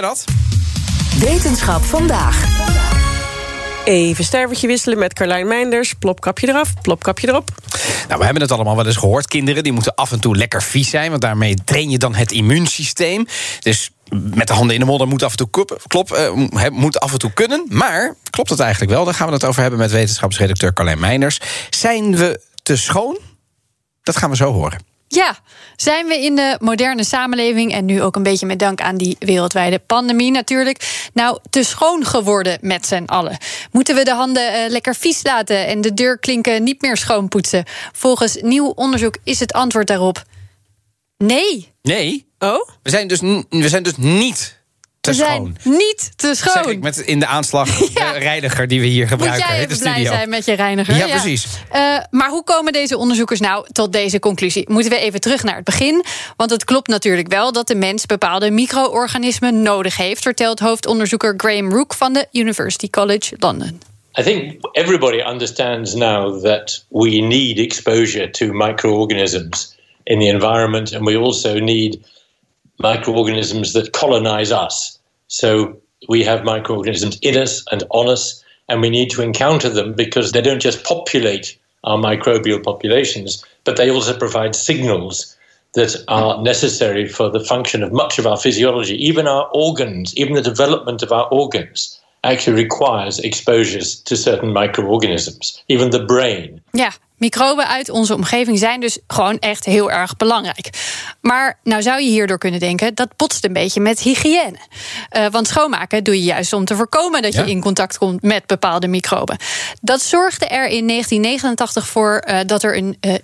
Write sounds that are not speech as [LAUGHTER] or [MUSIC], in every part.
dat? Wetenschap vandaag. Even stervertje wisselen met Carlijn Meinders. Plopkapje eraf, plopkapje erop. Nou, we hebben het allemaal wel eens gehoord. Kinderen die moeten af en toe lekker vies zijn, want daarmee train je dan het immuunsysteem. Dus met de handen in de modder moet af en toe klop uh, moet af en toe kunnen. Maar klopt het eigenlijk wel? Daar gaan we het over hebben met wetenschapsredacteur Carlijn Meinders. Zijn we te schoon? Dat gaan we zo horen. Ja, zijn we in de moderne samenleving en nu ook een beetje met dank aan die wereldwijde pandemie natuurlijk, nou te schoon geworden met z'n allen? Moeten we de handen uh, lekker vies laten en de deurklinken niet meer schoonpoetsen? Volgens nieuw onderzoek is het antwoord daarop nee. Nee? Oh? We zijn dus, we zijn dus niet te we schoon. zijn niet te schoon. Zeg ik met in de aanslag [LAUGHS] Ja. de reiniger die we hier gebruiken Moet jij in de blij studio. zijn met je reiniger. Ja, precies. Eh, maar hoe komen deze onderzoekers nou tot deze conclusie? Moeten we even terug naar het begin? Want het klopt natuurlijk wel dat de mens bepaalde micro-organismen nodig heeft, vertelt hoofdonderzoeker Graham Rook van de University College London. I think everybody understands now that we need exposure to microorganisms in the environment, and we also need microorganisms that colonize us. So we have microorganisms in us and on us, and we need to encounter them because they don't just populate our microbial populations, but they also provide signals that are necessary for the function of much of our physiology. Even our organs, even the development of our organs, actually requires exposures to certain microorganisms, even the brain. Ja, microben uit onze omgeving zijn dus gewoon echt heel erg belangrijk. Maar nou zou je hierdoor kunnen denken, dat botst een beetje met hygiëne. Uh, want schoonmaken doe je juist om te voorkomen dat je in contact komt met bepaalde microben. Dat zorgde er in 1989 voor uh, dat er een uh,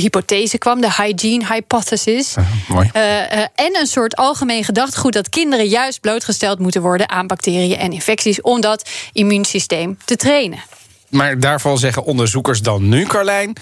hypothese kwam, de hygiene hypothesis. Uh, uh, en een soort algemeen gedachtegoed dat kinderen juist blootgesteld moeten worden aan bacteriën en infecties om dat immuunsysteem te trainen. Maar daarvan zeggen onderzoekers dan nu, Carlijn,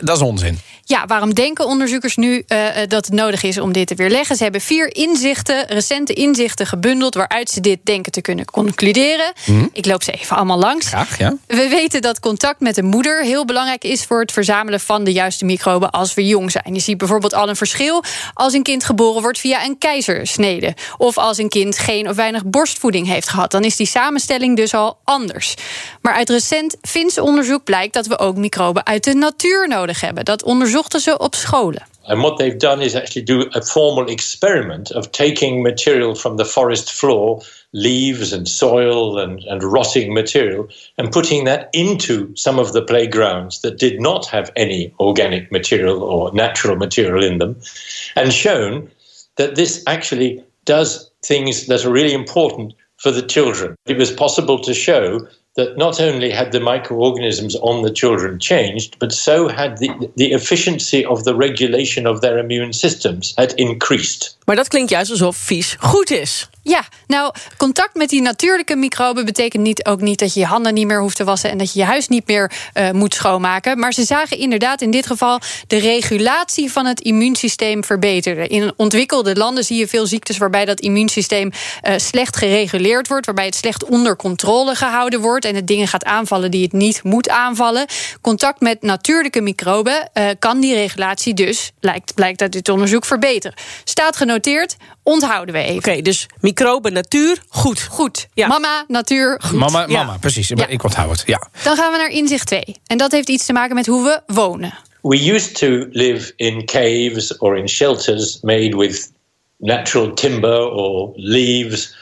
dat is onzin. Ja, waarom denken onderzoekers nu uh, dat het nodig is om dit te weerleggen? Ze hebben vier inzichten, recente inzichten gebundeld waaruit ze dit denken te kunnen concluderen. Mhm. Ik loop ze even allemaal langs. Graag, ja. We weten dat contact met de moeder heel belangrijk is voor het verzamelen van de juiste microben als we jong zijn. Je ziet bijvoorbeeld al een verschil als een kind geboren wordt via een keizersnede. Of als een kind geen of weinig borstvoeding heeft gehad. Dan is die samenstelling dus al anders. Maar uit recent Fins onderzoek blijkt dat we ook microben uit de natuur nodig hebben. Dat onderzochten ze op scholen. And what they've done is actually do a formal experiment of taking material from the forest floor, leaves and soil and, and rotting material, and putting that into some of the playgrounds that did not have any organic material or natural material in them, and shown that this actually does things that are really important for the children. It was possible to show that not only had the microorganisms on the children changed, but so had the, the efficiency of the regulation of their immune systems had increased. Maar dat klinkt juist alsof vies goed is. Ja, nou, contact met die natuurlijke microben betekent niet, ook niet dat je je handen niet meer hoeft te wassen en dat je je huis niet meer uh, moet schoonmaken. Maar ze zagen inderdaad in dit geval de regulatie van het immuunsysteem verbeteren. In ontwikkelde landen zie je veel ziektes waarbij dat immuunsysteem uh, slecht gereguleerd wordt, waarbij het slecht onder controle gehouden wordt en het dingen gaat aanvallen die het niet moet aanvallen. Contact met natuurlijke microben uh, kan die regulatie dus, lijkt, blijkt uit dit onderzoek, verbeteren. Staat genoteerd, onthouden we even. Oké, okay, dus microben, natuur, goed. Goed. Ja. Mama, natuur, goed. Mama, ja. mama precies. Ja. Ik onthoud het, ja. Dan gaan we naar inzicht 2. En dat heeft iets te maken met hoe we wonen. We used to live in caves or in shelters made with natural timber or leaves,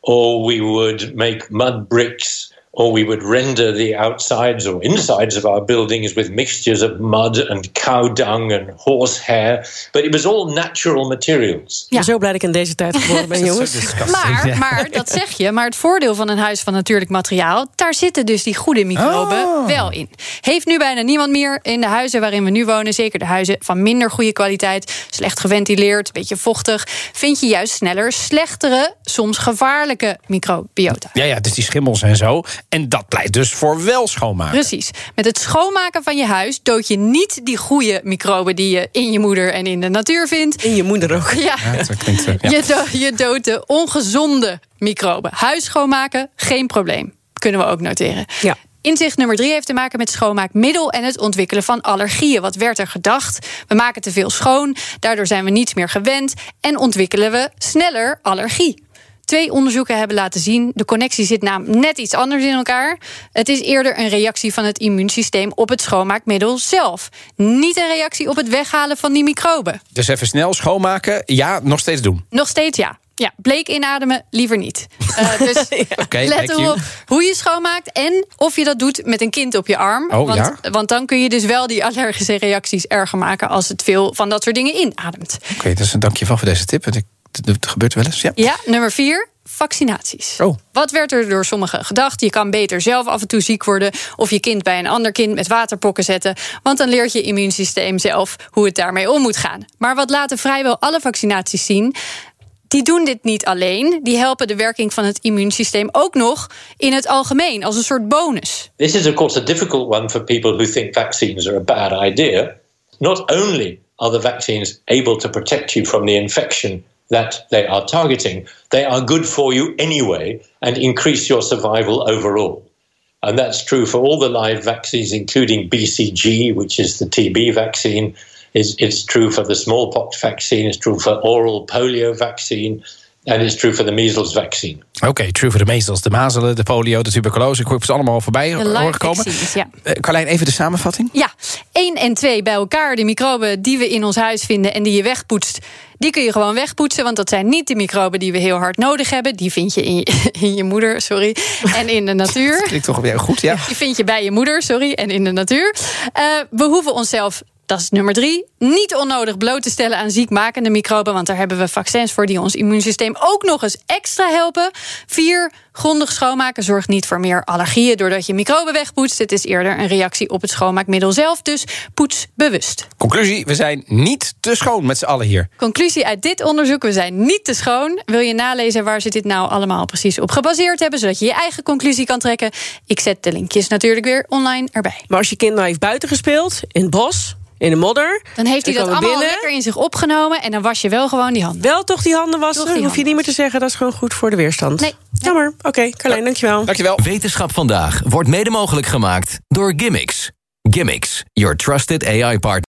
or we would make mud bricks or we would render the outsides or insides of our buildings with mixtures of mud and cow dung and horsehair. But it was all natural materials. Ben zo blij dat ik in deze tijd [LAUGHS] geboren ben, jongens. Maar, maar, dat zeg je. Maar het voordeel van een huis van natuurlijk materiaal... daar zitten dus die goede microben Oh. wel in. Heeft nu bijna niemand meer in de huizen waarin we nu wonen... zeker de huizen van minder goede kwaliteit... slecht geventileerd, beetje vochtig... vind je juist sneller slechtere, soms gevaarlijke microbiota. Ja, ja, dus die schimmels en zo. En dat pleit dus voor wel schoonmaken. Precies. Met het schoonmaken van je huis dood je niet die goede microben die je in je moeder en in de natuur vindt. In je moeder ook. Ja. Ja, dat klinkt, eh, ja. Je, do- je doodt de ongezonde microben. Huis schoonmaken, geen probleem. Kunnen we ook noteren. Ja. Inzicht nummer drie heeft te maken met schoonmaakmiddel en het ontwikkelen van allergieën. Wat werd er gedacht? We maken te veel schoon, daardoor zijn we niets meer gewend en ontwikkelen we sneller allergie. Twee onderzoeken hebben laten zien, de connectie zit namelijk net iets anders in elkaar. Het is eerder een reactie van het immuunsysteem op het schoonmaakmiddel zelf. Niet een reactie op het weghalen van die microben. Dus even snel schoonmaken. Ja, nog steeds doen. Nog steeds ja. Ja, bleek inademen liever niet. Eh, [LAUGHS] dus Oké, let erop hoe je schoonmaakt en of je dat doet met een kind op je arm. Oh, want, ja? want dan kun je dus wel die allergische reacties erger maken als het veel van dat soort dingen inademt. Oké, dus een dankjewel voor deze tip. ik- Het gebeurt wel eens. Ja. Ja, nummer vier. Vaccinaties. Oh. Wat werd er door sommigen gedacht? Je kan beter zelf af en toe ziek worden. Of je kind bij een ander kind met waterpokken zetten. Want dan leert je immuunsysteem zelf hoe het daarmee om moet gaan. Maar wat laten vrijwel alle vaccinaties zien? Die doen dit niet alleen. Die helpen de werking van het immuunsysteem ook nog in het algemeen als een soort bonus. This is, of course, a difficult one for people who think vaccines are a bad idea. Not only are the vaccines able to protect you from the infection that they are targeting, they are good for you anyway and increase your survival overall. And that's true for all the live vaccines, including BCG, which is the TB vaccine. It's, it's true for the smallpox vaccine. It's true for oral polio vaccine. And it's true for the measles vaccine. Oké, true voor de measles, De mazelen, de polio, de tuberculose. Ik hoor ze allemaal voorbij De horen live komen. vaccines, ja. Eh, Carlijn, even de samenvatting. Ja, 1 en 2 bij elkaar. De microben die we in ons huis vinden en die je wegpoetst, die kun je gewoon wegpoetsen. Want dat zijn niet de microben die we heel hard nodig hebben. Die vind je in je, [LAUGHS] in je moeder, sorry. En in de natuur. [LAUGHS] Klinkt toch weer goed, ja? Die vind je bij je moeder, sorry, en in de natuur. Eh, we hoeven onszelf, dat is nummer drie, niet onnodig bloot te stellen aan ziekmakende microben. Want daar hebben we vaccins voor die ons immuunsysteem ook nog eens extra helpen. Vier, grondig schoonmaken zorgt niet voor meer allergieën doordat je microben wegpoetst. Het is eerder een reactie op het schoonmaakmiddel zelf. Dus poets bewust. Conclusie, we zijn niet te schoon met z'n allen hier. Conclusie uit dit onderzoek: we zijn niet te schoon. Wil je nalezen waar ze dit nou allemaal precies op gebaseerd hebben, zodat je je eigen conclusie kan trekken? Ik zet de linkjes natuurlijk weer online erbij. Maar als je kind nou heeft buiten gespeeld, in het bos, in de modder... Dan heeft hij dat allemaal binnen, lekker in zich opgenomen en dan was je wel gewoon die handen. Wel toch die handen wassen? Die Hoef je niet meer te zeggen, dat is gewoon goed voor de weerstand. Nee. Jammer. Oké, Carlijn, dankjewel. Dankjewel. Wetenschap vandaag wordt mede mogelijk gemaakt door Gimmicks. Gimmicks, your trusted AI partner.